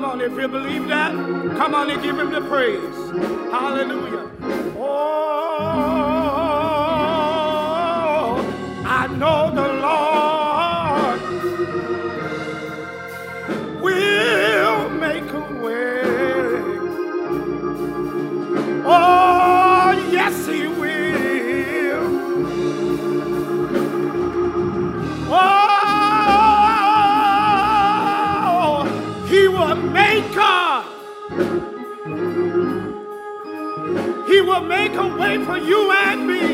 Come on, if you believe that, come on and give Him the praise. Hallelujah. Make a way for you and me.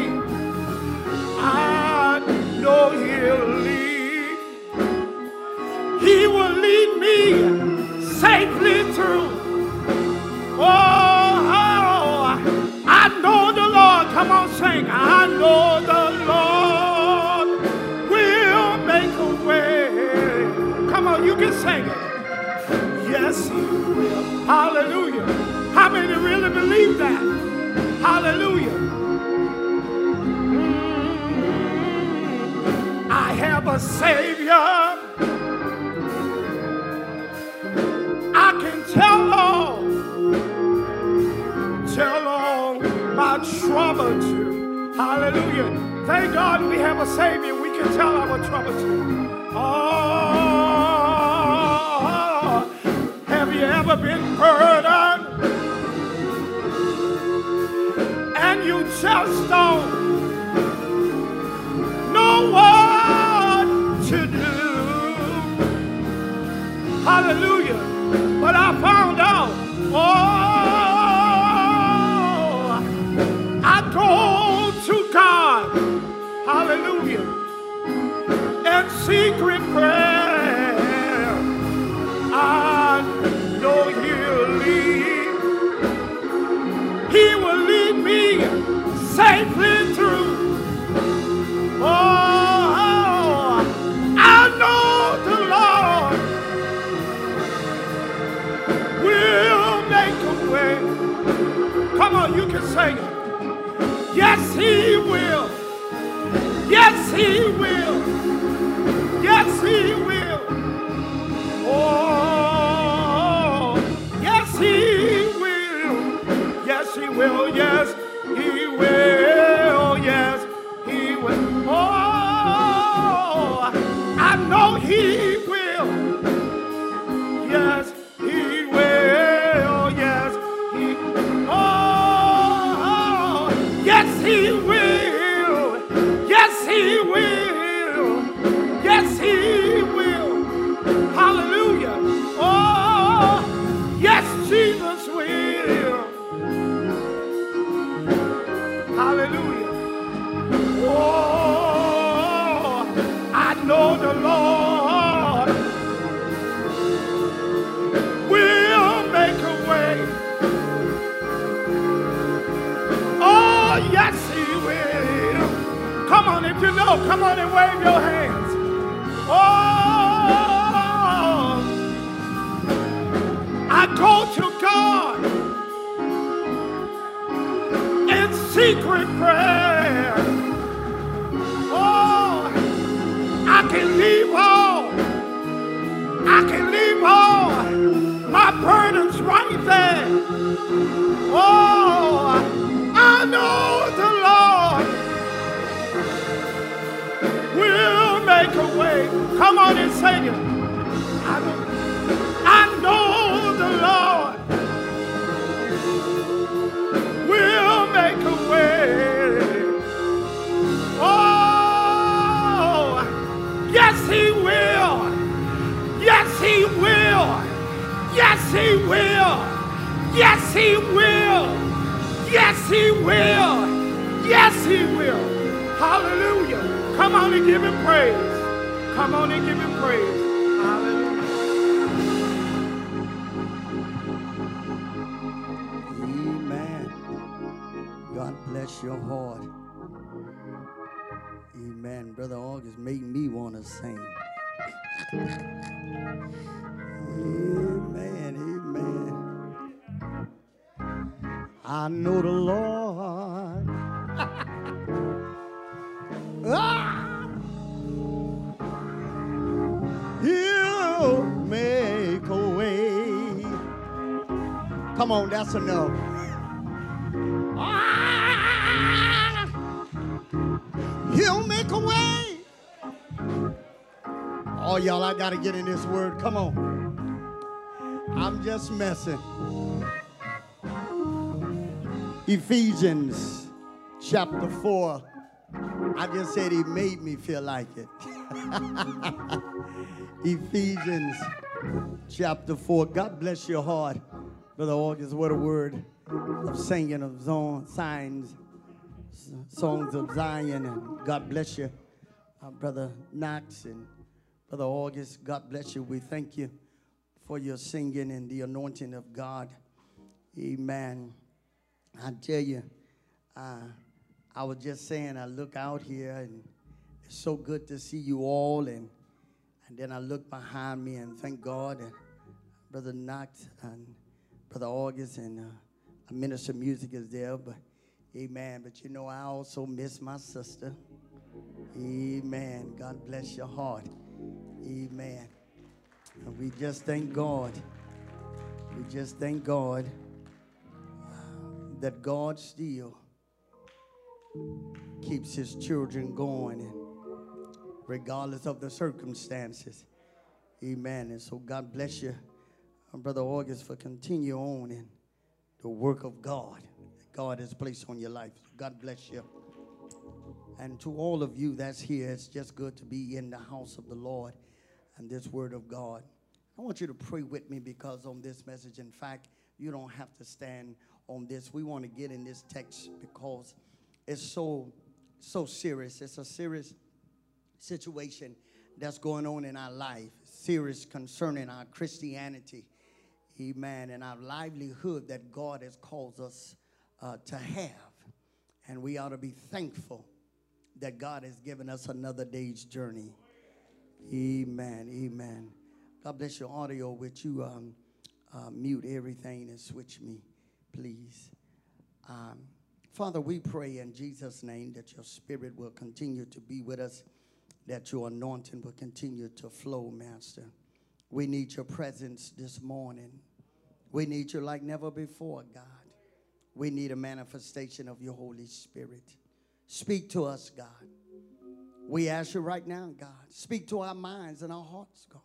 I know He'll lead. He will lead me safely through. Oh, I know the Lord. Come on, sing. I know the Lord will make a way. Come on, you can sing it. Yes, He will. Hallelujah. How many really believe that? Hallelujah. Mm, I have a Savior. I can tell all, tell all my trouble to. Hallelujah. Thank God we have a Savior we can tell our trouble to. Oh, have you ever been burdened? What to do. Hallelujah. But I found out, oh, I go to God, hallelujah, in secret prayer. I know He'll lead, He will lead me safely on, you can sing it. Yes, He will. Yes, He will. Yes, He will. Oh, yes, He will. Yes, He will. Yes, He will. Yes, He will. Oh, I know He Amen. Amen. I know the Lord. ah! He'll make a way. Come on, that's enough. Ah! He'll make a way. Y'all, I got to get in this word. Come on. I'm just messing. Ephesians chapter 4. I just said he made me feel like it. Ephesians chapter 4. God bless your heart, Brother August. What a word of singing of zone, signs, songs of Zion. And God bless you, uh, Brother Knox and Brother August. God bless you. We thank you for your singing and the anointing of God. Amen. I tell you, uh, I was just saying, I look out here and it's so good to see you all. And, and then I look behind me and thank God and Brother Knox and Brother August and uh, Minister Music is there. But amen. But you know, I also miss my sister. Amen. God bless your heart. Amen. And we just thank God. We just thank God that God still keeps his children going regardless of the circumstances. Amen. And so God bless you, uh, Brother August, for continue on in the work of God that God has placed on your life. God bless you. And to all of you that's here, it's just good to be in the house of the Lord and this word of God. I want you to pray with me because on this message, in fact, you don't have to stand on this. We want to get in this text because it's so so serious. It's a serious situation that's going on in our life, serious concerning our Christianity, amen, and our livelihood that God has called us uh, to have. And we ought to be thankful that God has given us another day's journey. Amen. Amen. God bless your audio. Would you um, uh, mute everything and switch me, please? Um, Father, we pray in Jesus' name that your spirit will continue to be with us, that your anointing will continue to flow, Master. We need your presence this morning. We need you like never before, God. We need a manifestation of your Holy Spirit. Speak to us, God. We ask you right now, God, speak to our minds and our hearts, God,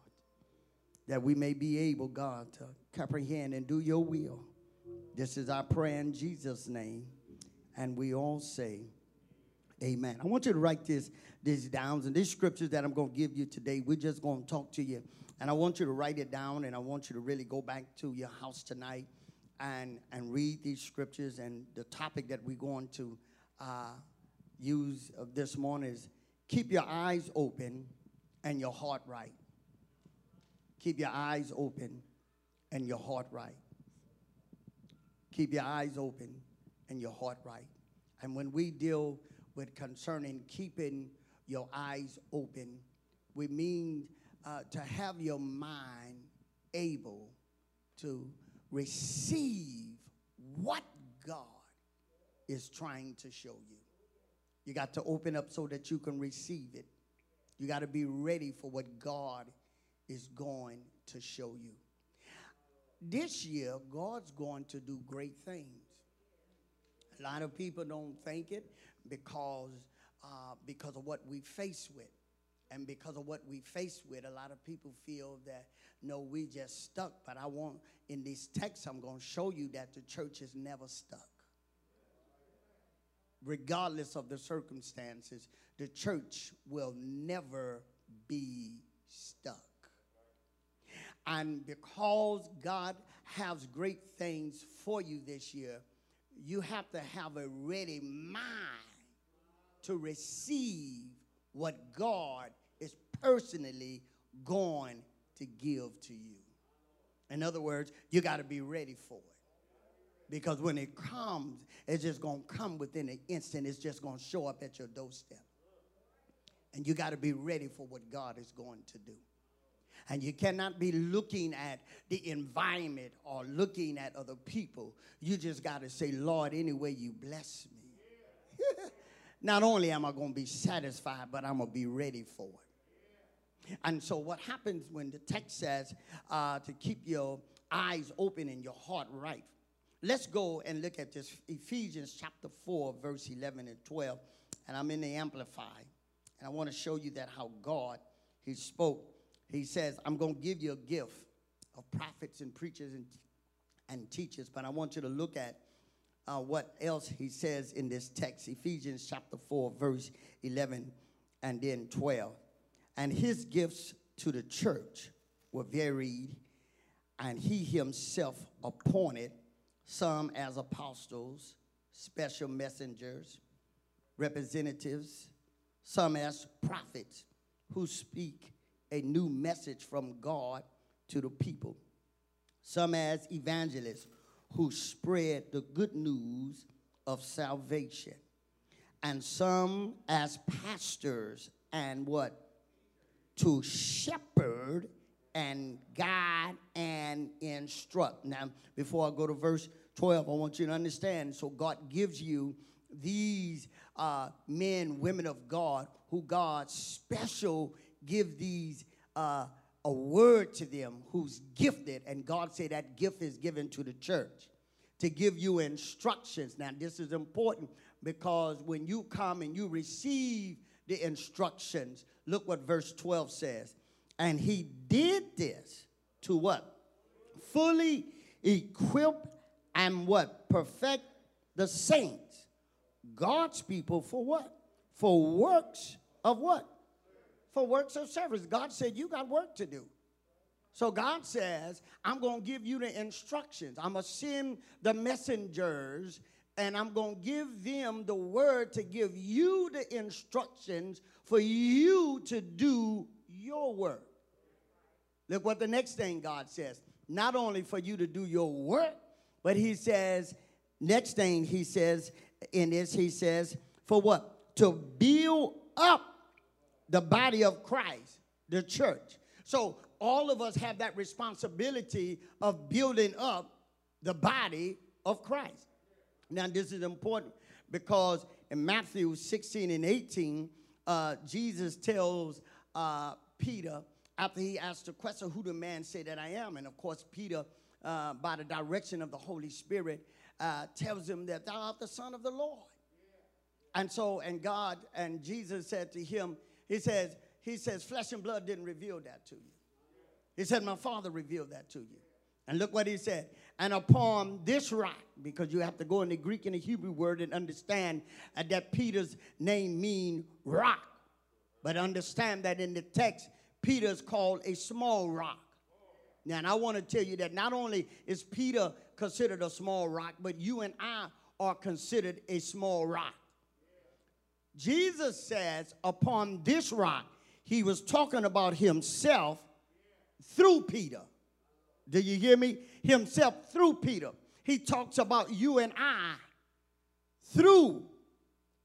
that we may be able, God, to comprehend and do your will. This is our prayer in Jesus' name. And we all say, Amen. I want you to write this, these down. And these scriptures that I'm going to give you today, we're just going to talk to you. And I want you to write it down, and I want you to really go back to your house tonight and, and read these scriptures. And the topic that we're going to uh, use of this morning is keep your eyes open and your heart right. Keep your eyes open and your heart right. Keep your eyes open and your heart right. And when we deal with concerning keeping your eyes open, we mean uh, to have your mind able to receive what God is trying to show you. You got to open up so that you can receive it. You got to be ready for what God is going to show you. This year, God's going to do great things. A lot of people don't think it because, uh, because of what we face with. And because of what we face with, a lot of people feel that, no, we just stuck. But I want, in this text, I'm going to show you that the church is never stuck. Regardless of the circumstances, the church will never be stuck. And because God has great things for you this year, you have to have a ready mind to receive what God is personally going to give to you. In other words, you got to be ready for it. Because when it comes, it's just going to come within an instant. It's just going to show up at your doorstep. And you got to be ready for what God is going to do. And you cannot be looking at the environment or looking at other people. You just got to say, Lord, any way you bless me. Not only am I going to be satisfied, but I'm going to be ready for it. And so, what happens when the text says uh, to keep your eyes open and your heart right? Let's go and look at this Ephesians chapter 4, verse 11 and 12. And I'm in the Amplify. And I want to show you that how God, He spoke. He says, I'm going to give you a gift of prophets and preachers and, and teachers. But I want you to look at uh, what else He says in this text Ephesians chapter 4, verse 11 and then 12. And His gifts to the church were varied, and He Himself appointed some as apostles, special messengers, representatives, some as prophets who speak a new message from God to the people, some as evangelists who spread the good news of salvation, and some as pastors and what? To shepherd and guide and instruct. Now, before I go to verse 12, I want you to understand. So, God gives you these uh, men, women of God, who God special give these uh, a word to them who's gifted, and God say that gift is given to the church to give you instructions. Now, this is important because when you come and you receive the instructions, look what verse 12 says. And he did this to what? Fully equip and what? Perfect the saints. God's people for what? For works of what? For works of service. God said, You got work to do. So God says, I'm going to give you the instructions. I'm going to send the messengers and I'm going to give them the word to give you the instructions for you to do your work. Look what the next thing God says. Not only for you to do your work, but He says, next thing He says in this, He says, for what? To build up the body of Christ, the church. So all of us have that responsibility of building up the body of Christ. Now, this is important because in Matthew 16 and 18, uh, Jesus tells uh, Peter, after he asked the question, Who do man say that I am? And of course, Peter, uh, by the direction of the Holy Spirit, uh, tells him that thou art the Son of the Lord. And so, and God and Jesus said to him, He says, He says, flesh and blood didn't reveal that to you. He said, My Father revealed that to you. And look what he said. And upon this rock, because you have to go in the Greek and the Hebrew word and understand uh, that Peter's name mean rock. But understand that in the text, Peter's called a small rock. Now, and I want to tell you that not only is Peter considered a small rock, but you and I are considered a small rock. Jesus says, upon this rock, he was talking about himself through Peter. Do you hear me? Himself through Peter. He talks about you and I through.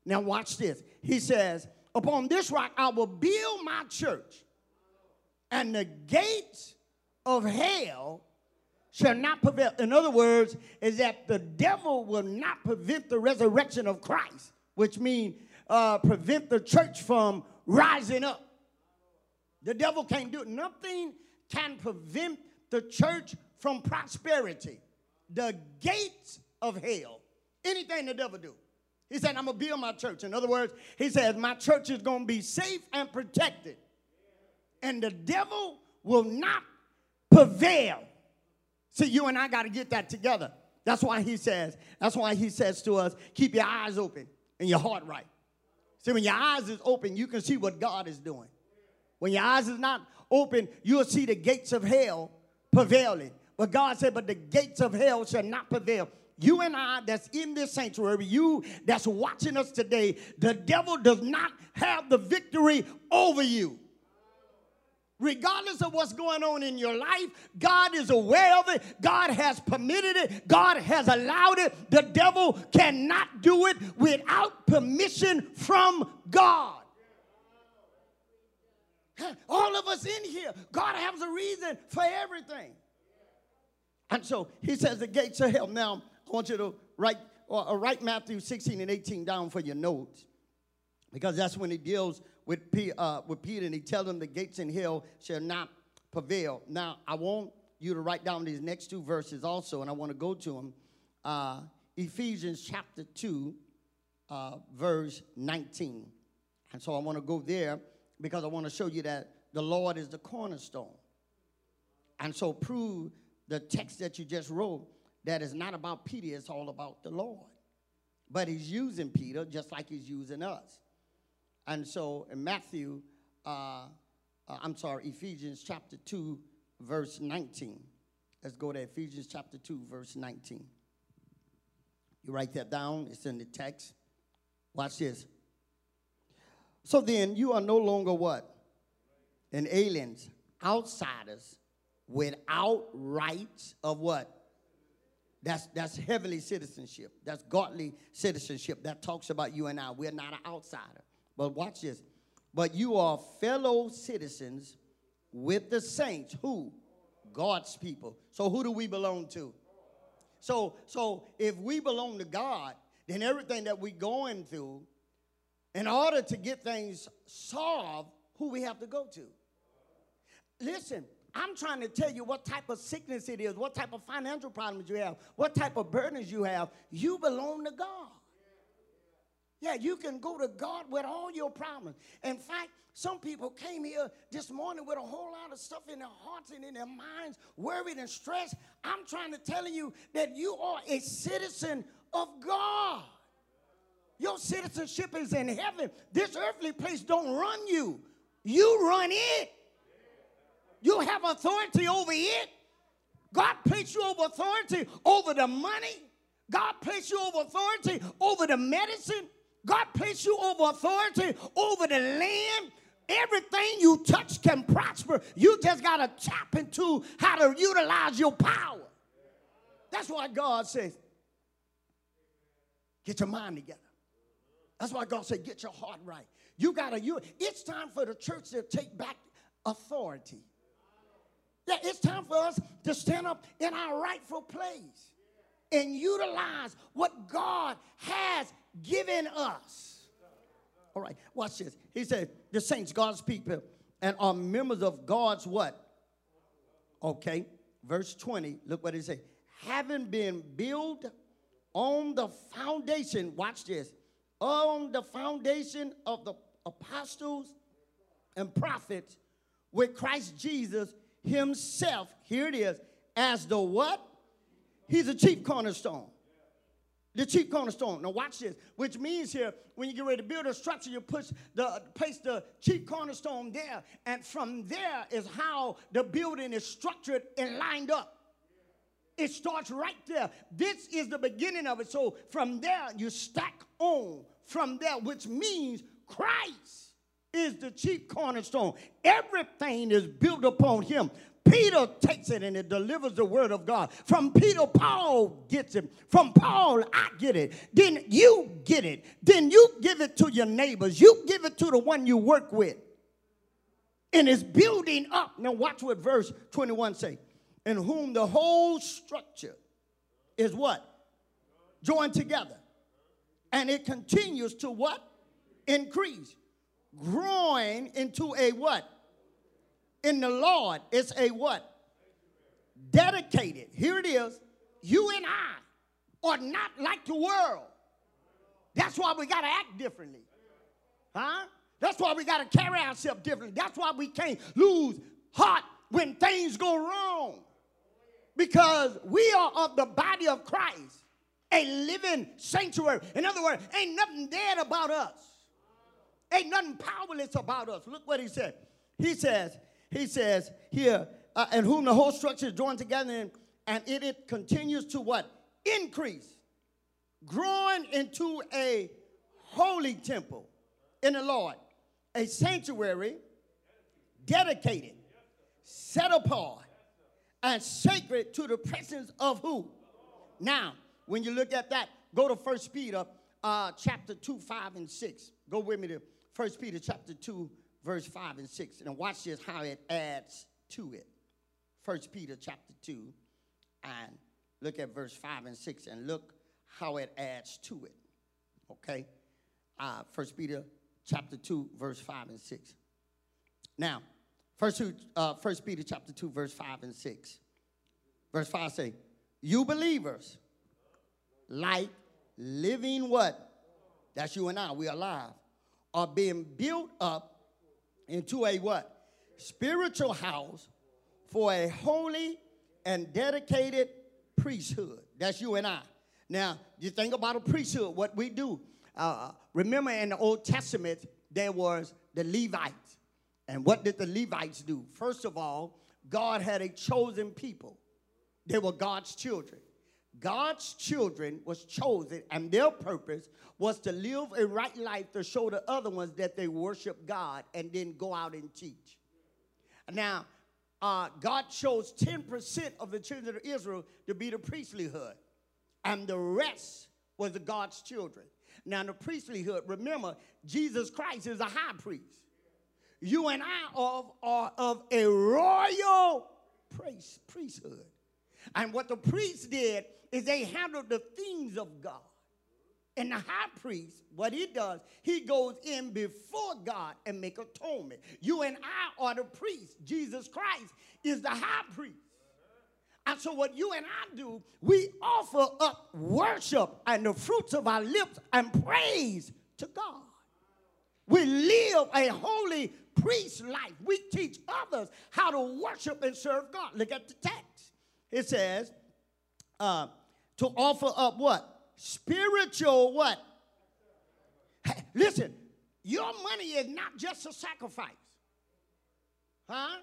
Now, watch this. He says, Upon this rock I will build my church, and the gates of hell shall not prevail. In other words, is that the devil will not prevent the resurrection of Christ, which means uh, prevent the church from rising up. The devil can't do it. Nothing can prevent the church from prosperity. The gates of hell. Anything the devil do. He said, I'm going to build my church. In other words, he says, my church is going to be safe and protected and the devil will not prevail. See, you and I got to get that together. That's why he says, that's why he says to us, keep your eyes open and your heart right. See, when your eyes is open, you can see what God is doing. When your eyes is not open, you'll see the gates of hell prevailing. But God said, but the gates of hell shall not prevail. You and I that's in this sanctuary, you that's watching us today, the devil does not have the victory over you. Regardless of what's going on in your life, God is aware of it. God has permitted it. God has allowed it. The devil cannot do it without permission from God. All of us in here, God has a reason for everything. And so he says the gates of hell. Now, I want you to write, or, or write Matthew 16 and 18 down for your notes because that's when he deals with, P, uh, with Peter and he tells him the gates in hell shall not prevail. Now, I want you to write down these next two verses also, and I want to go to them. Uh, Ephesians chapter 2, uh, verse 19. And so I want to go there because I want to show you that the Lord is the cornerstone. And so prove the text that you just wrote that is not about Peter, it's all about the Lord. But he's using Peter just like he's using us. And so in Matthew, uh, uh, I'm sorry, Ephesians chapter 2, verse 19. Let's go to Ephesians chapter 2, verse 19. You write that down, it's in the text. Watch this. So then, you are no longer what? An aliens, outsiders, without rights of what? That's, that's heavenly citizenship. That's godly citizenship. That talks about you and I. We're not an outsider. But watch this. But you are fellow citizens with the saints. Who? God's people. So who do we belong to? So, so if we belong to God, then everything that we're going through, in order to get things solved, who we have to go to? Listen, I'm trying to tell you what type of sickness it is, what type of financial problems you have, what type of burdens you have. You belong to God. Yeah, you can go to God with all your problems. In fact, some people came here this morning with a whole lot of stuff in their hearts and in their minds, worried and stressed. I'm trying to tell you that you are a citizen of God. Your citizenship is in heaven. This earthly place don't run you. You run it. You have authority over it. God placed you over authority over the money. God placed you over authority over the medicine. God placed you over authority over the land. Everything you touch can prosper. You just got to tap into how to utilize your power. That's why God says, get your mind together. That's why God said, get your heart right. You got to, it's time for the church to take back authority. Yeah, it's time for us to stand up in our rightful place and utilize what God has given us. All right, watch this. He said, the saints, God's people, and are members of God's what? Okay, verse 20, look what he said. Having been built on the foundation, watch this, on the foundation of the apostles and prophets with Christ Jesus himself, here it is, as the what? He's a chief cornerstone. The chief cornerstone. Now watch this, which means here, when you get ready to build a structure, you push the place the chief cornerstone there, and from there is how the building is structured and lined up. It starts right there. This is the beginning of it. So from there, you stack on from there, which means Christ is the chief cornerstone. Everything is built upon him. Peter takes it and it delivers the word of God. From Peter, Paul gets it. From Paul, I get it. Then you get it. Then you give it to your neighbors. You give it to the one you work with. And it's building up. Now watch what verse 21 say. In whom the whole structure is what? Joined together. And it continues to what? Increase. Growing into a what? In the Lord is a what? Dedicated. Here it is. You and I are not like the world. That's why we got to act differently. Huh? That's why we got to carry ourselves differently. That's why we can't lose heart when things go wrong. Because we are of the body of Christ, a living sanctuary. In other words, ain't nothing dead about us. Ain't nothing powerless about us. Look what he said. He says, he says here, uh, and whom the whole structure is joined together in, and it, it continues to what? Increase, growing into a holy temple in the Lord, a sanctuary dedicated, set apart, and sacred to the presence of who? Now, when you look at that, go to First Peter uh, chapter 2, 5, and 6. Go with me to First Peter chapter 2, verse 5 and 6. And watch this how it adds to it. First Peter chapter 2 and look at verse 5 and 6 and look how it adds to it. Okay? Uh, First Peter chapter 2, verse 5 and 6. Now, First, uh, First Peter chapter 2, verse 5 and 6. Verse 5 say, You believers, like living what? That's you and I, we are alive, are being built up into a what? Spiritual house for a holy and dedicated priesthood. That's you and I. Now, you think about a priesthood, what we do. Uh, remember in the Old Testament, there was the Levites. And what did the Levites do? First of all, God had a chosen people. They were God's children. God's children was chosen, and their purpose was to live a right life to show the other ones that they worship God and then go out and teach. Now, uh, God chose 10% of the children of Israel to be the priestlyhood, and the rest was the God's children. Now, the priestlyhood, remember, Jesus Christ is a high priest. You and I are, are of a royal priest, priesthood. And what the priests did is they handled the things of God. And the high priest, what he does, he goes in before God and make atonement. You and I are the priests. Jesus Christ is the high priest. And so, what you and I do, we offer up worship and the fruits of our lips and praise to God. We live a holy priest life. We teach others how to worship and serve God. Look at the text. It says, uh, to offer up what? Spiritual what? Hey, listen, your money is not just a sacrifice. Huh?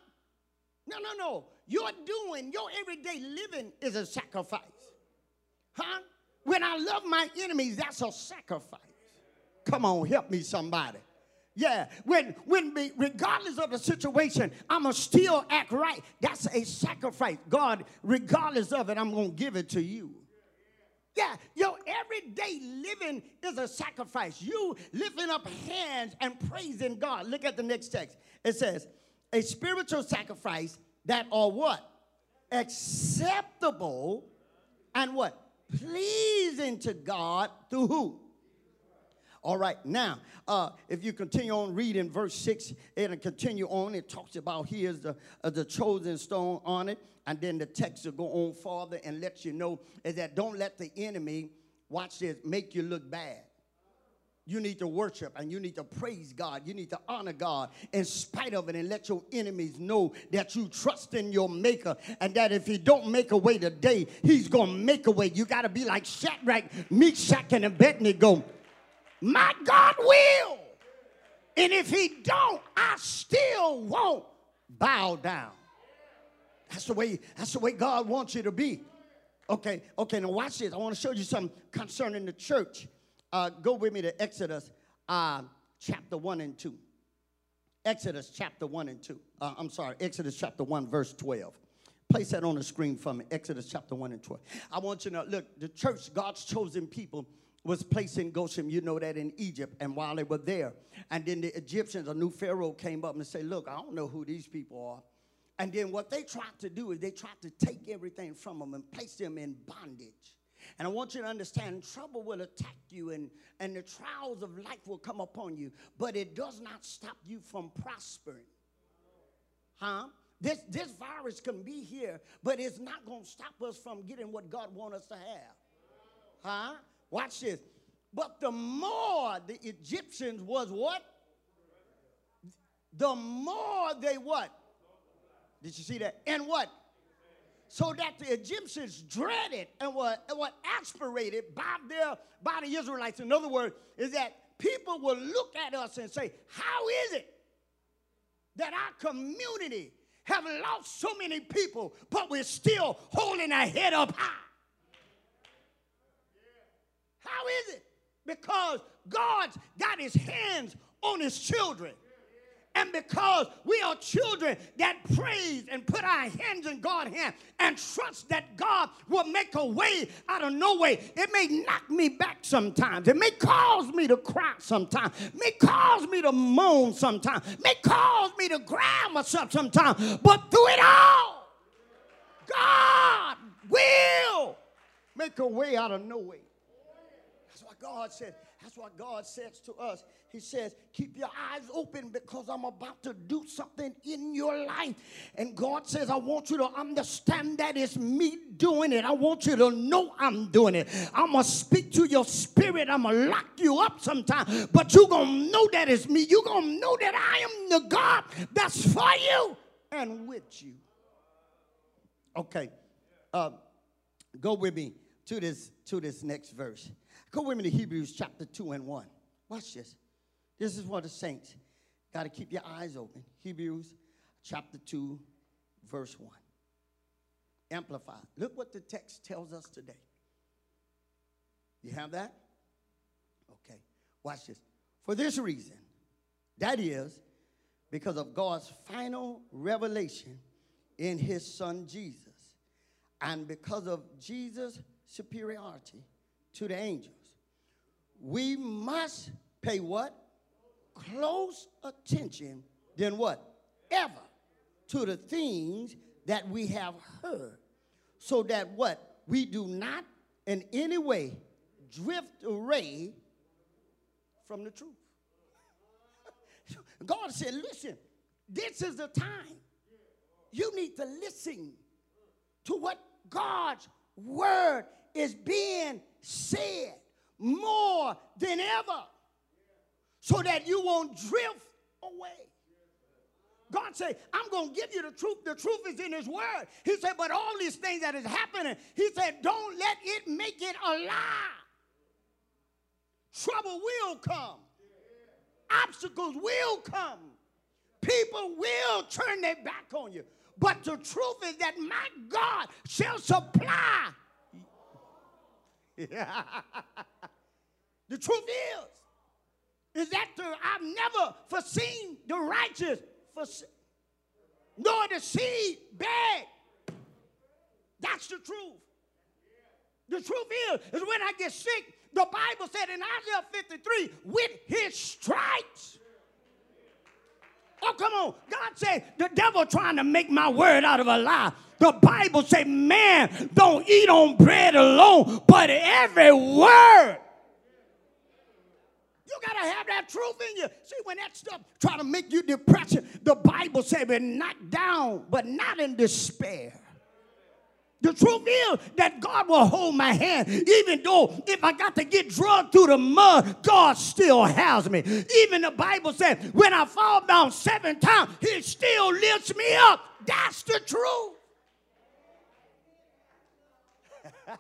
No, no, no. You're doing, your everyday living is a sacrifice. Huh? When I love my enemies, that's a sacrifice. Come on, help me, somebody. Yeah, when when regardless of the situation, I'ma still act right. That's a sacrifice. God, regardless of it, I'm gonna give it to you. Yeah, your everyday living is a sacrifice. You lifting up hands and praising God. Look at the next text. It says, a spiritual sacrifice that are what? Acceptable and what? Pleasing to God through who? All right, now, uh, if you continue on reading verse 6 and continue on, it talks about here's the, uh, the chosen stone on it. And then the text will go on farther and let you know is that don't let the enemy, watch this, make you look bad. You need to worship and you need to praise God. You need to honor God in spite of it and let your enemies know that you trust in your maker and that if he don't make a way today, he's going to make a way. You got to be like Shadrach, Meshach, and Abednego my God will. And if he don't, I still won't bow down. That's the way, that's the way God wants you to be. Okay, okay, now watch this. I want to show you something concerning the church. Uh, go with me to Exodus uh, chapter 1 and 2. Exodus chapter 1 and 2. Uh, I'm sorry, Exodus chapter 1, verse 12. Place that on the screen for me. Exodus chapter 1 and 12. I want you to know, look, the church, God's chosen people, was placed in Goshen, you know that in Egypt, and while they were there, and then the Egyptians, a new Pharaoh came up and said, Look, I don't know who these people are. And then what they tried to do is they tried to take everything from them and place them in bondage. And I want you to understand trouble will attack you and, and the trials of life will come upon you, but it does not stop you from prospering. Huh? This, this virus can be here, but it's not going to stop us from getting what God wants us to have. Huh? Watch this. But the more the Egyptians was what? The more they what? Did you see that? And what? So that the Egyptians dreaded and were, and were aspirated by their by the Israelites. In other words, is that people will look at us and say, How is it that our community have lost so many people, but we're still holding our head up high? How is it? Because God's got his hands on his children. And because we are children that praise and put our hands in God's hand and trust that God will make a way out of no way, it may knock me back sometimes. It may cause me to cry sometimes. It may cause me to moan sometimes. It may cause me to grab myself sometimes. But through it all, God will make a way out of no way. God said. That's what God says to us. He says, Keep your eyes open because I'm about to do something in your life. And God says, I want you to understand that it's me doing it. I want you to know I'm doing it. I'm going to speak to your spirit. I'm going to lock you up sometime. But you're going to know that it's me. You're going to know that I am the God that's for you and with you. Okay. Uh, go with me to this to this next verse. Go with me to Hebrews chapter 2 and 1. Watch this. This is for the saints. Got to keep your eyes open. Hebrews chapter 2, verse 1. Amplify. Look what the text tells us today. You have that? Okay. Watch this. For this reason, that is, because of God's final revelation in his son Jesus, and because of Jesus' superiority to the angels, we must pay what? Close attention than what? Ever to the things that we have heard. So that what? We do not in any way drift away from the truth. God said, listen, this is the time. You need to listen to what God's word is being said more than ever so that you won't drift away. God said, I'm going to give you the truth. The truth is in His Word. He said, but all these things that is happening, He said, don't let it make it a lie. Trouble will come, obstacles will come, people will turn their back on you. But the truth is that my God shall supply. The truth is, is that the, I've never foreseen the righteous, forse- nor the seed bad. That's the truth. The truth is, is when I get sick, the Bible said in Isaiah 53, with his stripes. Oh, come on. God said, the devil trying to make my word out of a lie. The Bible say, man don't eat on bread alone, but every word you got to have that truth in you. See, when that stuff try to make you depressed, the Bible says we're knocked down, but not in despair. The truth is that God will hold my hand, even though if I got to get drugged through the mud, God still has me. Even the Bible said, when I fall down seven times, He still lifts me up. That's the truth.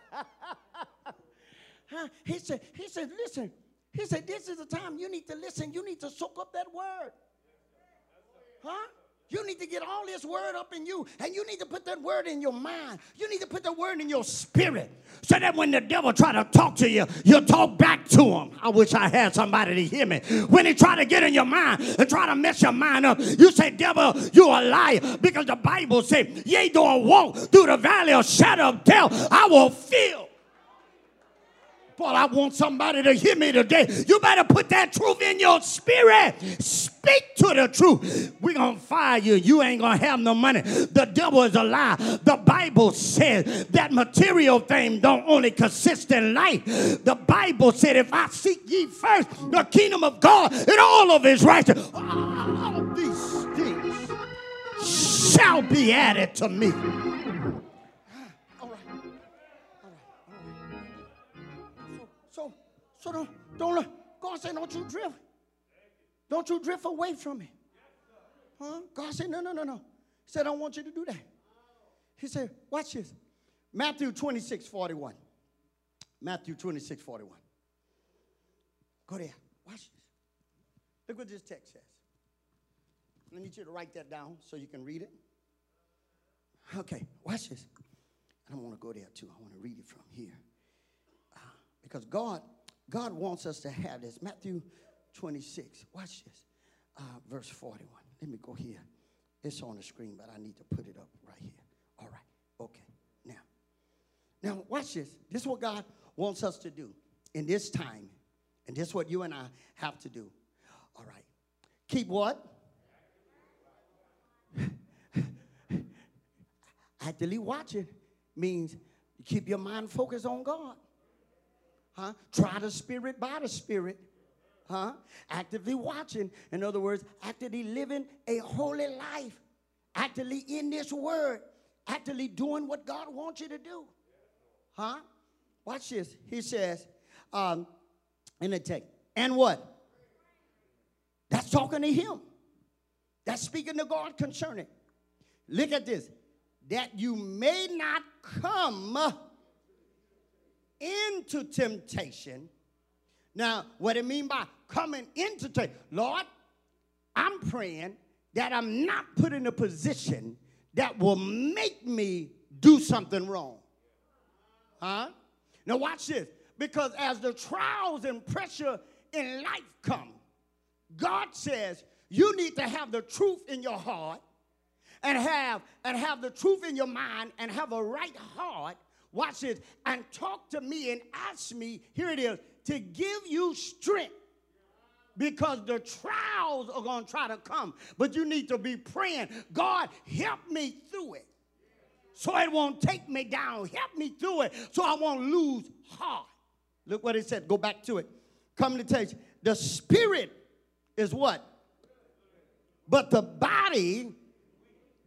he said, he said, listen, he said, This is the time you need to listen. You need to soak up that word. Huh? You need to get all this word up in you, and you need to put that word in your mind. You need to put the word in your spirit, so that when the devil try to talk to you, you talk back to him. I wish I had somebody to hear me. When he try to get in your mind and try to mess your mind up, you say, "Devil, you a liar," because the Bible says, "Yea, though I walk through the valley of shadow of death, I will feel." Boy, I want somebody to hear me today. You better put that truth in your spirit. Speak to the truth. We're going to fire you. You ain't going to have no money. The devil is a lie. The Bible says that material thing don't only consist in life. The Bible said, if I seek ye first the kingdom of God and all of his righteousness, all these things shall be added to me. So don't, don't, God said, don't you drift. Don't you drift away from me. Huh? God said, no, no, no, no. He said, I don't want you to do that. He said, watch this. Matthew 26, 41. Matthew 26, 41. Go there. Watch this. Look what this text says. I need you to write that down so you can read it. Okay, watch this. I don't want to go there too. I want to read it from here. Uh, because God God wants us to have this. Matthew 26. Watch this. uh, verse 41. Let me go here. It's on the screen, but I need to put it up right here. All right. Okay. Now, now watch this. This is what God wants us to do in this time. And this is what you and I have to do. All right. Keep what? Actively watching means keep your mind focused on God. Huh? Try the spirit by the spirit. Huh? Actively watching. In other words, actively living a holy life. Actively in this word. Actively doing what God wants you to do. Huh? Watch this. He says um, in the text, and what? That's talking to him. That's speaking to God concerning. Look at this. That you may not come into temptation. Now, what it mean by coming into temptation? Lord, I'm praying that I'm not put in a position that will make me do something wrong. Huh? Now watch this. Because as the trials and pressure in life come, God says you need to have the truth in your heart and have and have the truth in your mind and have a right heart watch this. And talk to me and ask me here it is to give you strength. Because the trials are going to try to come but you need to be praying god help me through it. So it won't take me down. Help me through it so i won't lose heart. Look what it said. Go back to it. Come to teach the spirit is what? But the body.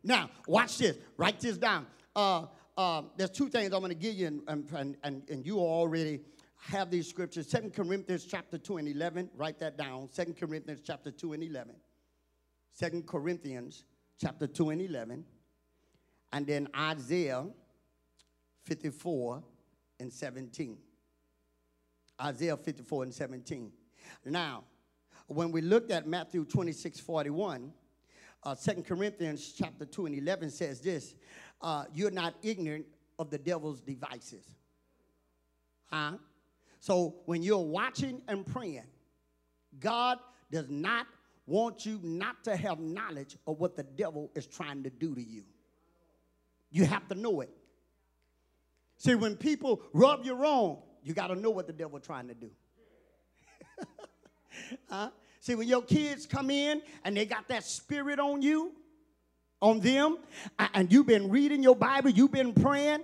Now, watch this. Write this down. Uh, uh, there's two things I'm going to give you, and, and, and, and you already have these scriptures. Second Corinthians chapter 2 and 11. Write that down. Second Corinthians chapter 2 and 11. Second Corinthians chapter 2 and 11. And then Isaiah 54 and 17. Isaiah 54 and 17. Now, when we looked at Matthew 26 41, uh, 2 Corinthians chapter 2 and 11 says this uh, You're not ignorant of the devil's devices. Huh? So when you're watching and praying, God does not want you not to have knowledge of what the devil is trying to do to you. You have to know it. See, when people rub you wrong, you got to know what the devil's trying to do. huh? See, when your kids come in and they got that spirit on you, on them, and you've been reading your Bible, you've been praying,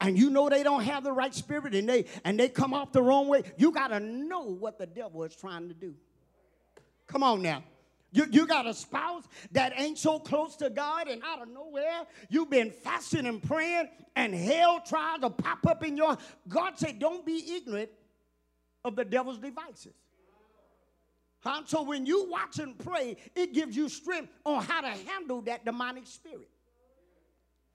and you know they don't have the right spirit and they and they come off the wrong way, you gotta know what the devil is trying to do. Come on now. You, you got a spouse that ain't so close to God, and out of nowhere, you've been fasting and praying, and hell tries to pop up in your. God said, Don't be ignorant of the devil's devices. Huh? So when you watch and pray, it gives you strength on how to handle that demonic spirit.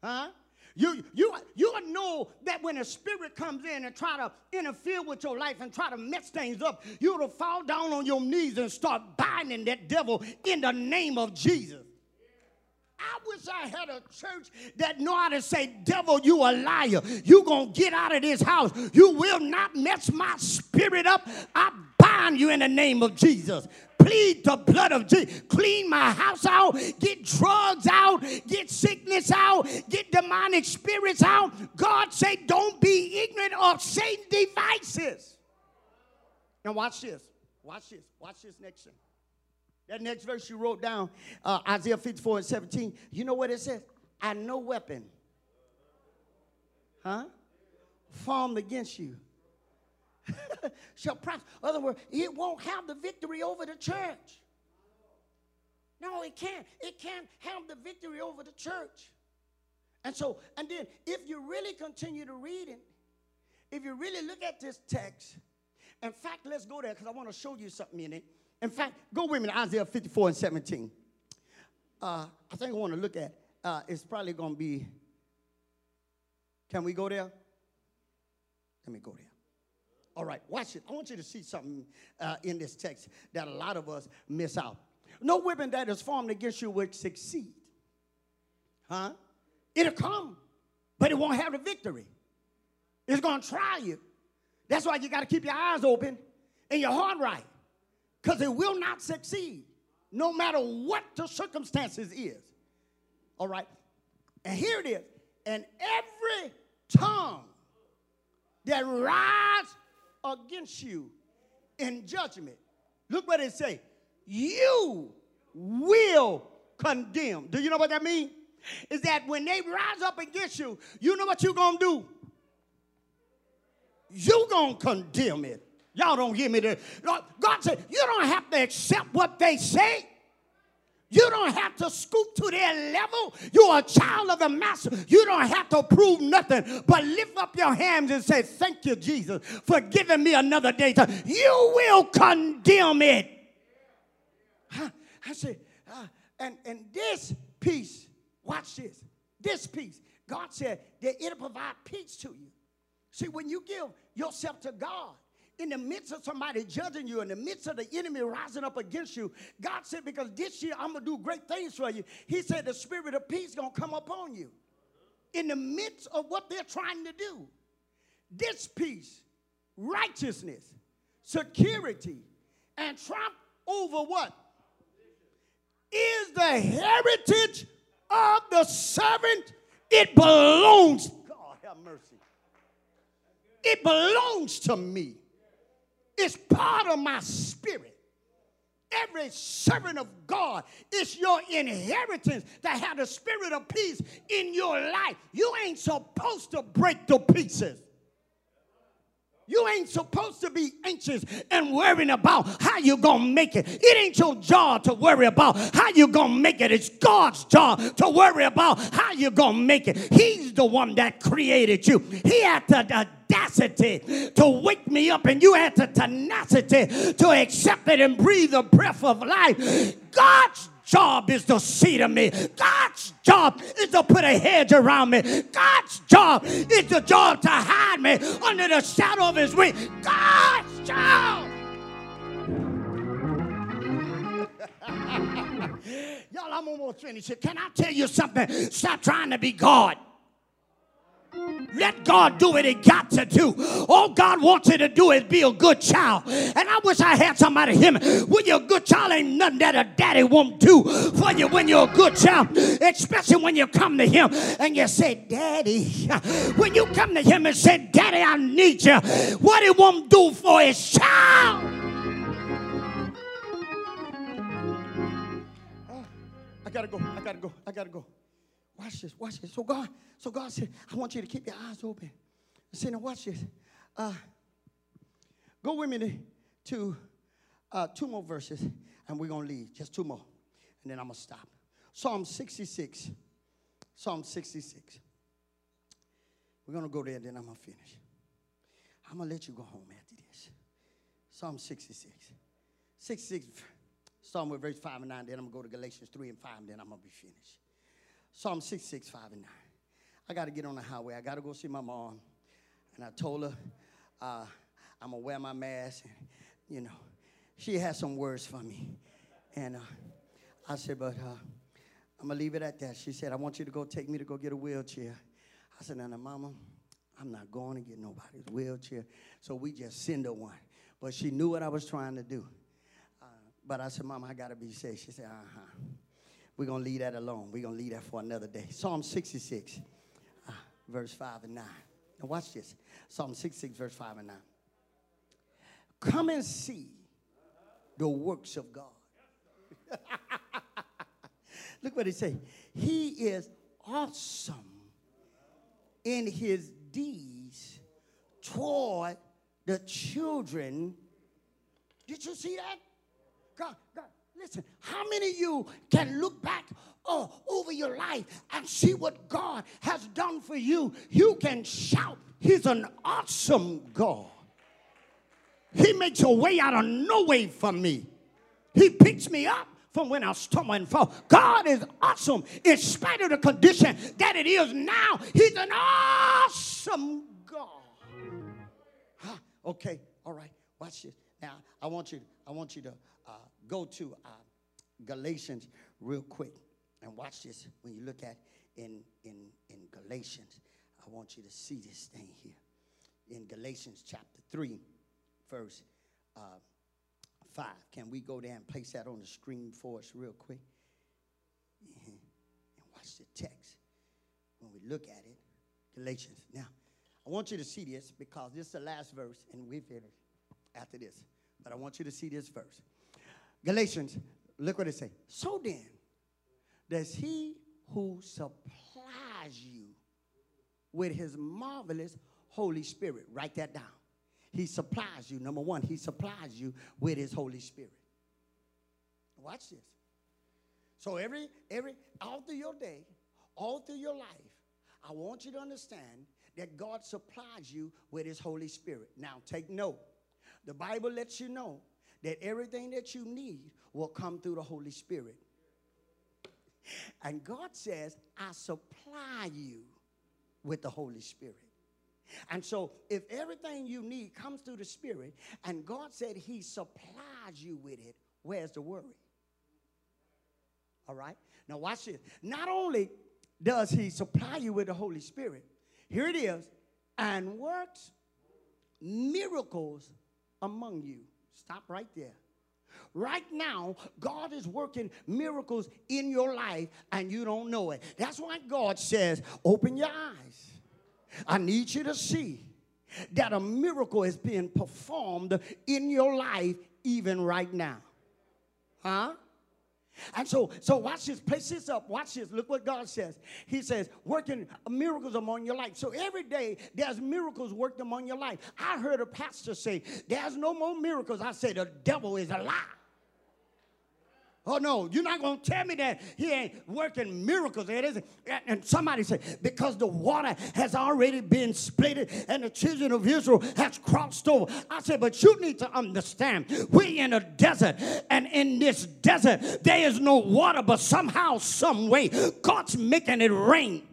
Huh? You, you, you know that when a spirit comes in and try to interfere with your life and try to mess things up, you'll fall down on your knees and start binding that devil in the name of Jesus. I wish I had a church that know how to say, devil, you a liar. You gonna get out of this house. You will not mess my spirit up. I bind you in the name of Jesus. Plead the blood of Jesus. Clean my house out. Get drugs out. Get sickness out. Get demonic spirits out. God say, don't be ignorant of Satan devices. Now watch this. Watch this. Watch this next thing. That next verse you wrote down, uh, Isaiah 54 and 17. You know what it says? I no weapon, huh, formed against you shall prosper. Other words, it won't have the victory over the church. No, it can't. It can't have the victory over the church. And so, and then if you really continue to read it, if you really look at this text, in fact, let's go there because I want to show you something in it. In fact, go with me to Isaiah 54 and 17. Uh, I think I want to look at, uh, it's probably going to be, can we go there? Let me go there. All right, watch it. I want you to see something uh, in this text that a lot of us miss out. No weapon that is formed against you will succeed. Huh? It'll come, but it won't have the victory. It's going to try you. That's why you got to keep your eyes open and your heart right, because it will not succeed. no matter what the circumstances is. All right? And here it is. And every tongue that rise against you in judgment, look what it say. You will condemn. Do you know what that means? Is that when they rise up against you, you know what you're going to do? You're going to condemn it. Y'all don't hear me there. God said, you don't have to accept what they say. You don't have to scoop to their level. You're a child of the master. You don't have to prove nothing, but lift up your hands and say, Thank you, Jesus, for giving me another day. To, you will condemn it. I said, uh, and, and this peace, watch this, this peace, God said that it'll provide peace to you. See, when you give yourself to God, in the midst of somebody judging you, in the midst of the enemy rising up against you, God said, because this year I'm going to do great things for you. He said, the spirit of peace going to come upon you. In the midst of what they're trying to do, this peace, righteousness, security, and triumph over what? Is the heritage of the servant. It belongs. God have mercy. It belongs to me. It's part of my spirit. Every servant of God is your inheritance to have the spirit of peace in your life. You ain't supposed to break the pieces. You ain't supposed to be anxious and worrying about how you gonna make it. It ain't your job to worry about how you gonna make it. It's God's job to worry about how you gonna make it. He's the one that created you. He had the audacity to wake me up, and you had the tenacity to accept it and breathe the breath of life. God's job is to see to me. God's job is to put a hedge around me. God's job is the job to hide me under the shadow of his wing. God's job. Y'all, I'm almost finished. Can I tell you something? Stop trying to be God. Let God do what He got to do. All God wants you to do is be a good child. And I wish I had somebody me. When you're a good child, ain't nothing that a daddy won't do for you when you're a good child. Especially when you come to Him and you say, Daddy. When you come to Him and say, Daddy, I need you. What He won't do for His child. Oh, I gotta go. I gotta go. I gotta go. Watch this, watch this. So God, so God said, I want you to keep your eyes open. I said, now watch this. Uh, go with me to uh, two more verses, and we're gonna leave. Just two more, and then I'm gonna stop. Psalm 66. Psalm 66. We're gonna go there, then I'm gonna finish. I'm gonna let you go home after this. Psalm 66. 66. Psalm with verse 5 and 9, then I'm gonna go to Galatians 3 and 5, and then I'm gonna be finished. Psalm 66, 5 and 9. I got to get on the highway. I got to go see my mom. And I told her uh, I'm going to wear my mask. And, you know, she had some words for me. And uh, I said, but uh, I'm going to leave it at that. She said, I want you to go take me to go get a wheelchair. I said, now, now mama, I'm not going to get nobody's wheelchair. So we just send her one. But she knew what I was trying to do. Uh, but I said, Mama, I got to be safe. She said, uh huh. We're going to leave that alone. We're going to leave that for another day. Psalm 66, uh, verse 5 and 9. Now, watch this. Psalm 66, verse 5 and 9. Come and see the works of God. Look what he say. He is awesome in his deeds toward the children. Did you see that? God, God, Listen, how many of you can look back uh, over your life and see what God has done for you? You can shout, He's an awesome God. He makes a way out of no way for me. He picks me up from when I stumble and fall. God is awesome in spite of the condition that it is now. He's an awesome God. Huh? Okay, all right. Watch this. Now I want you. I want you to go to uh, Galatians real quick and watch this. When you look at in, in, in Galatians, I want you to see this thing here. In Galatians chapter 3, verse uh, 5. Can we go there and place that on the screen for us real quick? And watch the text when we look at it. Galatians. Now, I want you to see this because this is the last verse and we finish after this. But I want you to see this verse. Galatians, look what it says. So then, does he who supplies you with his marvelous Holy Spirit, write that down. He supplies you, number one, he supplies you with his Holy Spirit. Watch this. So every, every, all through your day, all through your life, I want you to understand that God supplies you with his Holy Spirit. Now take note. The Bible lets you know that everything that you need will come through the Holy Spirit. And God says, I supply you with the Holy Spirit. And so, if everything you need comes through the Spirit, and God said He supplies you with it, where's the worry? All right? Now, watch this. Not only does He supply you with the Holy Spirit, here it is, and works miracles among you. Stop right there. Right now, God is working miracles in your life and you don't know it. That's why God says, Open your eyes. I need you to see that a miracle is being performed in your life even right now. Huh? And so, so watch this. Place this up. Watch this. Look what God says. He says, working miracles among your life. So every day there's miracles worked among your life. I heard a pastor say, There's no more miracles. I say, The devil is a lie. Oh no, you're not gonna tell me that he ain't working miracles. It isn't. And somebody said, because the water has already been split and the children of Israel has crossed over. I said, but you need to understand, we're in a desert, and in this desert, there is no water, but somehow, some way, God's making it rain.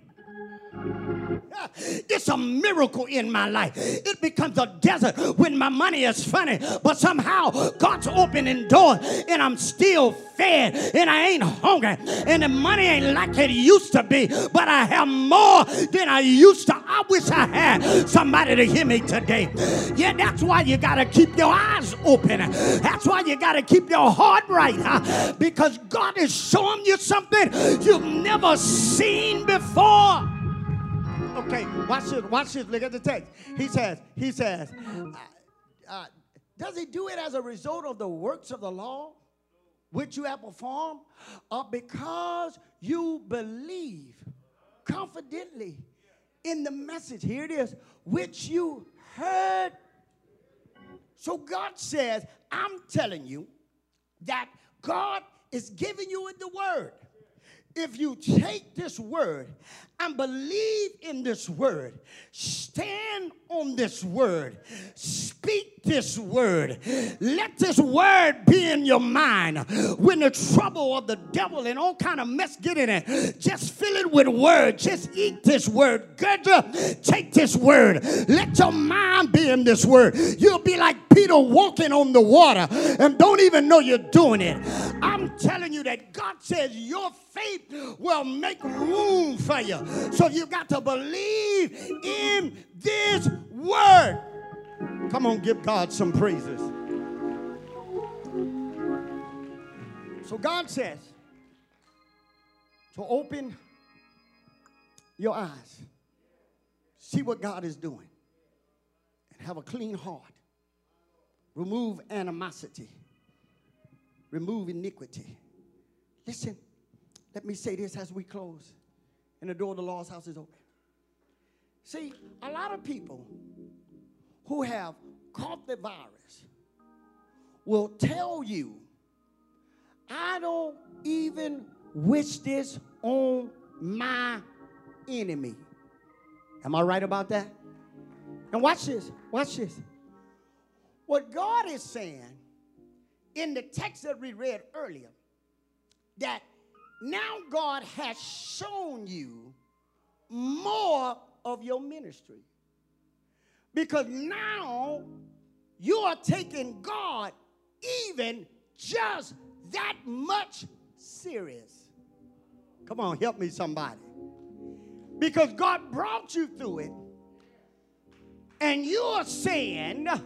It's a miracle in my life. It becomes a desert when my money is funny, but somehow God's opening doors and I'm still fed and I ain't hungry and the money ain't like it used to be, but I have more than I used to. I wish I had somebody to hear me today. Yeah, that's why you got to keep your eyes open. That's why you got to keep your heart right, huh? because God is showing you something you've never seen before. Okay, watch this. Watch this. Look at the text. He says, he says, uh, uh, does he do it as a result of the works of the law which you have performed, or because you believe confidently in the message? Here it is, which you heard. So God says, I'm telling you that God is giving you the word if you take this word and believe in this word, stand on this word, speak this word, let this word be in your mind. When the trouble of the devil and all kind of mess get in it, just fill it with word. Just eat this word. Good, take this word. Let your mind be in this word. You'll be like Peter walking on the water and don't even know you're doing it. I'm telling you that God says your faith will make room for you. So you got to believe in this word. Come on, give God some praises. So God says to open your eyes, see what God is doing, and have a clean heart. Remove animosity, remove iniquity. Listen, let me say this as we close and the door of the Lord's house is open. See, a lot of people who have caught the virus will tell you, I don't even wish this on my enemy. Am I right about that? And watch this, watch this. What God is saying in the text that we read earlier, that now God has shown you more of your ministry. Because now you are taking God even just that much serious. Come on, help me, somebody. Because God brought you through it, and you are saying, All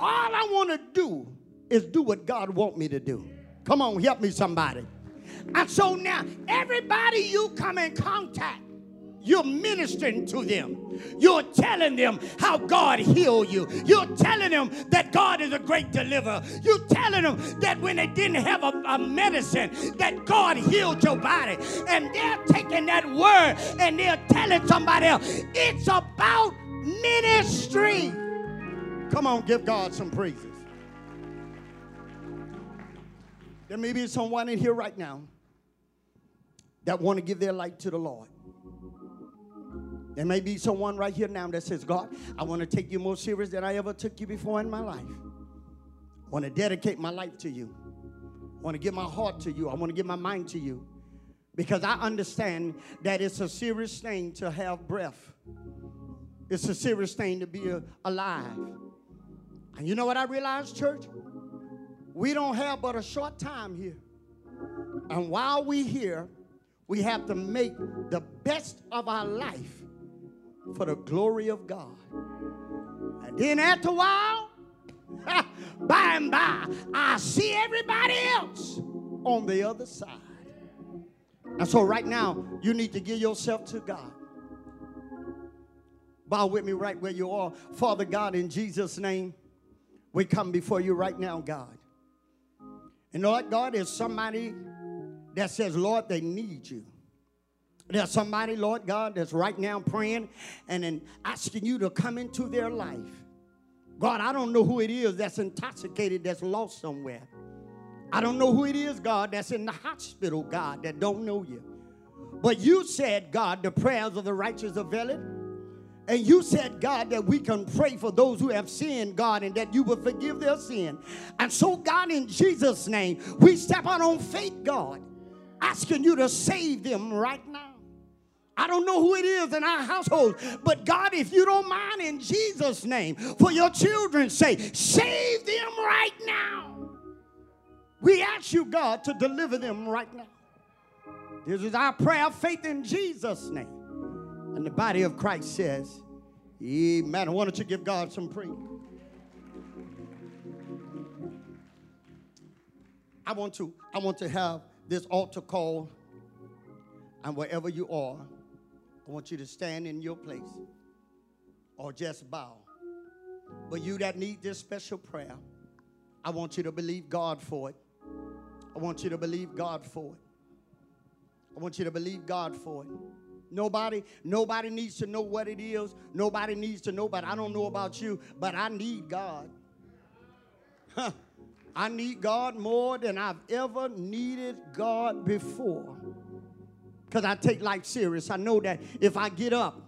I want to do is do what God want me to do. Come on, help me somebody. And so now, everybody you come in contact, you're ministering to them. You're telling them how God healed you. You're telling them that God is a great deliverer. You're telling them that when they didn't have a, a medicine, that God healed your body. And they're taking that word and they're telling somebody else. It's about ministry. Come on, give God some praises. There may be someone in here right now that want to give their life to the Lord. There may be someone right here now that says, God, I want to take you more serious than I ever took you before in my life. I want to dedicate my life to you. I want to give my heart to you. I want to give my mind to you. Because I understand that it's a serious thing to have breath. It's a serious thing to be uh, alive. And you know what I realized, church? We don't have but a short time here. And while we here, we have to make the best of our life for the glory of God. And then after a while, by and by, I see everybody else on the other side. And so right now, you need to give yourself to God. Bow with me right where you are. Father God, in Jesus' name, we come before you right now, God. And Lord God, there's somebody that says, Lord, they need you. There's somebody, Lord God, that's right now praying and then asking you to come into their life. God, I don't know who it is that's intoxicated, that's lost somewhere. I don't know who it is, God, that's in the hospital, God, that don't know you. But you said, God, the prayers of the righteous avail it. And you said, God, that we can pray for those who have sinned, God, and that you will forgive their sin. And so, God, in Jesus' name, we step out on faith, God, asking you to save them right now. I don't know who it is in our household, but God, if you don't mind, in Jesus' name, for your children's sake, save them right now. We ask you, God, to deliver them right now. This is our prayer of faith in Jesus' name. And the body of Christ says, Amen. Why don't you give God some praise? I want to, I want to have this altar call, and wherever you are, I want you to stand in your place or just bow. But you that need this special prayer, I want you to believe God for it. I want you to believe God for it. I want you to believe God for it. Nobody, nobody needs to know what it is. Nobody needs to know, but I don't know about you, but I need God. Huh. I need God more than I've ever needed God before. Because I take life serious. I know that if I get up,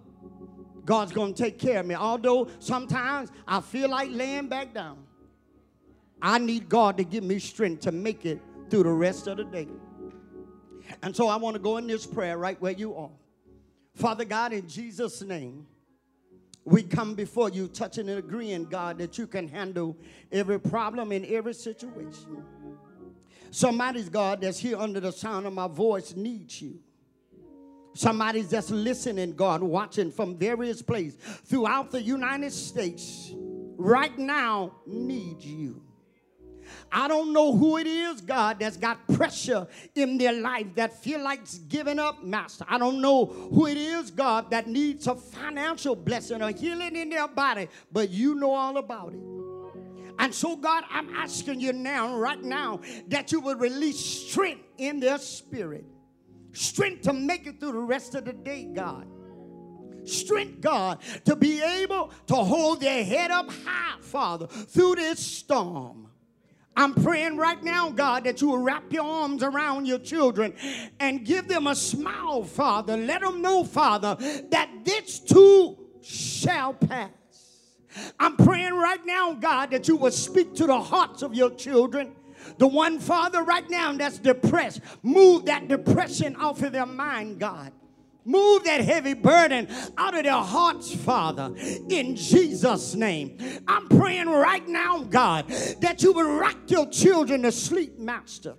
God's going to take care of me. Although sometimes I feel like laying back down. I need God to give me strength to make it through the rest of the day. And so I want to go in this prayer right where you are. Father God, in Jesus' name, we come before you, touching and agreeing, God, that you can handle every problem in every situation. Somebody's, God, that's here under the sound of my voice needs you. Somebody's just listening, God, watching from various places throughout the United States right now needs you. I don't know who it is, God, that's got pressure in their life that feel like giving up, Master. I don't know who it is, God, that needs a financial blessing or healing in their body, but you know all about it. And so, God, I'm asking you now, right now, that you will release strength in their spirit, strength to make it through the rest of the day, God strength, God, to be able to hold their head up high, Father, through this storm. I'm praying right now, God, that you will wrap your arms around your children and give them a smile, Father. Let them know, Father, that this too shall pass. I'm praying right now, God, that you will speak to the hearts of your children. The one, Father, right now that's depressed, move that depression off of their mind, God. Move that heavy burden out of their hearts, Father, in Jesus' name. I'm praying right now, God, that you will rock your children to sleep, Master.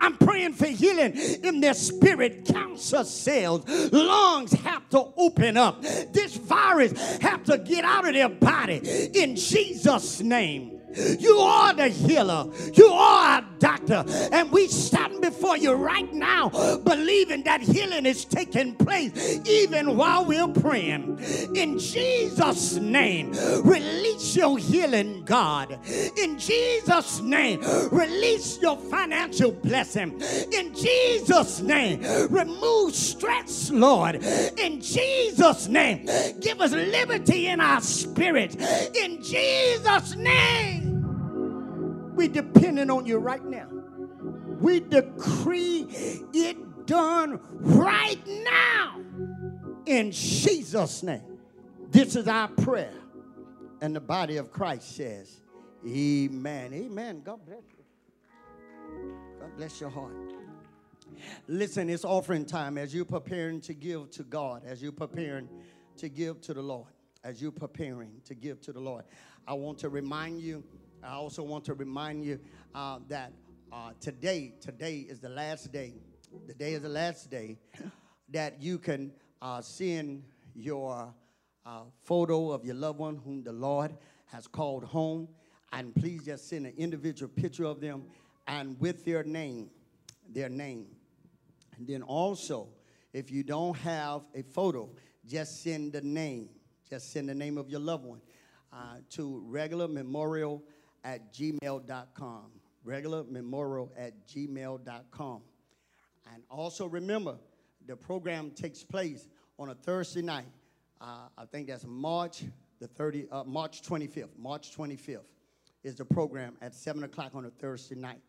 I'm praying for healing in their spirit, cancer cells, lungs have to open up. This virus have to get out of their body in Jesus' name. You are the healer. You are a doctor. And we stand before you right now, believing that healing is taking place even while we're praying. In Jesus' name, release your healing, God. In Jesus' name, release your financial blessing. In Jesus' name, remove stress, Lord. In Jesus' name, give us liberty in our spirit. In Jesus' name, we depending on you right now. We decree it done right now in Jesus' name. This is our prayer. And the body of Christ says, Amen. Amen. God bless you. God bless your heart. Listen, it's offering time as you're preparing to give to God, as you're preparing to give to the Lord, as you're preparing to give to the Lord. I want to remind you, I also want to remind you uh, that uh, today, today is the last day. The day is the last day that you can uh, send your uh, photo of your loved one whom the Lord has called home. And please just send an individual picture of them and with their name, their name. And then also, if you don't have a photo, just send the name. Just send the name of your loved one uh, to regular memorial at gmail.com. Regular memorial at gmail.com. And also remember, the program takes place on a Thursday night. Uh, I think that's March the 30, uh, March 25th. March 25th is the program at 7 o'clock on a Thursday night.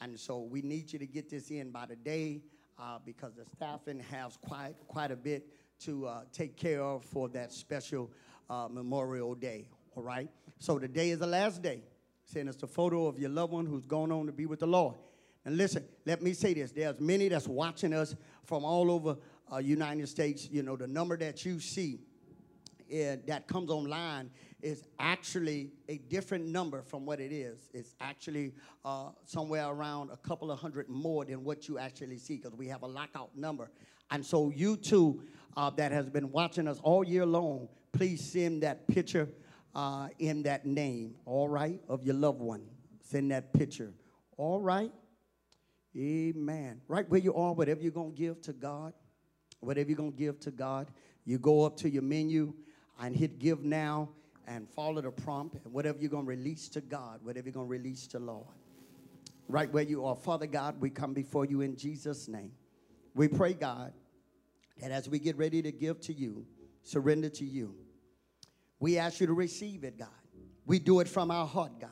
And so we need you to get this in by the day uh, because the staffing has quite, quite a bit to uh, take care of for that special uh, Memorial Day. All right? So the day is the last day. Send us a photo of your loved one who's gone on to be with the Lord. And listen, let me say this. There's many that's watching us from all over uh, United States. You know, the number that you see uh, that comes online is actually a different number from what it is. It's actually uh, somewhere around a couple of hundred more than what you actually see because we have a lockout number. And so you too uh, that has been watching us all year long, please send that picture uh, in that name, all right, of your loved one. Send that picture, all right? Amen. Right where you are, whatever you're going to give to God, whatever you're going to give to God, you go up to your menu and hit give now and follow the prompt and whatever you're going to release to God, whatever you're going to release to Lord. Right where you are. Father God, we come before you in Jesus' name. We pray, God, that as we get ready to give to you, surrender to you, we ask you to receive it, God. We do it from our heart, God.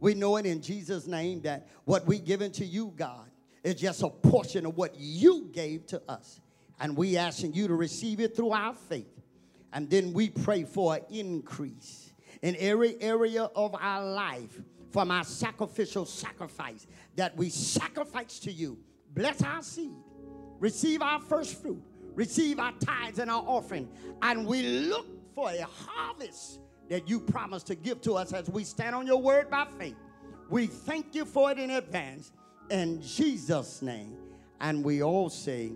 We know it in Jesus' name that what we given to you, God, is just a portion of what you gave to us. And we asking you to receive it through our faith. And then we pray for an increase in every area of our life from our sacrificial sacrifice that we sacrifice to you. Bless our seed, receive our first fruit, receive our tithes and our offering, and we look for a harvest that you promised to give to us as we stand on your word by faith. We thank you for it in advance in Jesus' name. And we all say,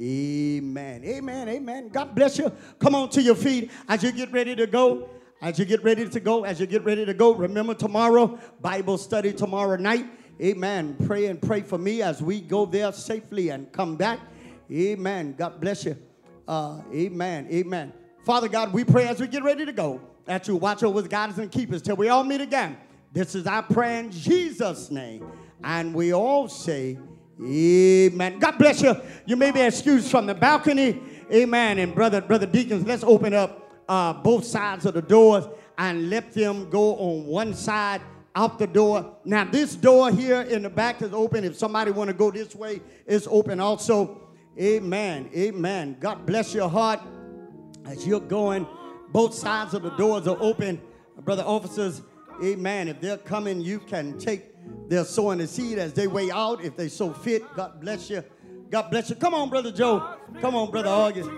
Amen. Amen. Amen. God bless you. Come on to your feet as you get ready to go. As you get ready to go, as you get ready to go, remember tomorrow, Bible study tomorrow night. Amen. Pray and pray for me as we go there safely and come back. Amen. God bless you. Uh, amen. Amen. Father God, we pray as we get ready to go that you watch over the guidance and keep us till we all meet again. This is our prayer in Jesus' name. And we all say, Amen. God bless you. You may be excused from the balcony. Amen. And brother, brother deacons, let's open up uh, both sides of the doors and let them go on one side out the door. Now this door here in the back is open. If somebody want to go this way, it's open also. Amen. Amen. God bless your heart as you're going. Both sides of the doors are open. Brother officers, amen. If they're coming, you can take they're sowing the seed as they way out. If they so fit, God bless you. God bless you. Come on, Brother Joe. Come on, Brother August.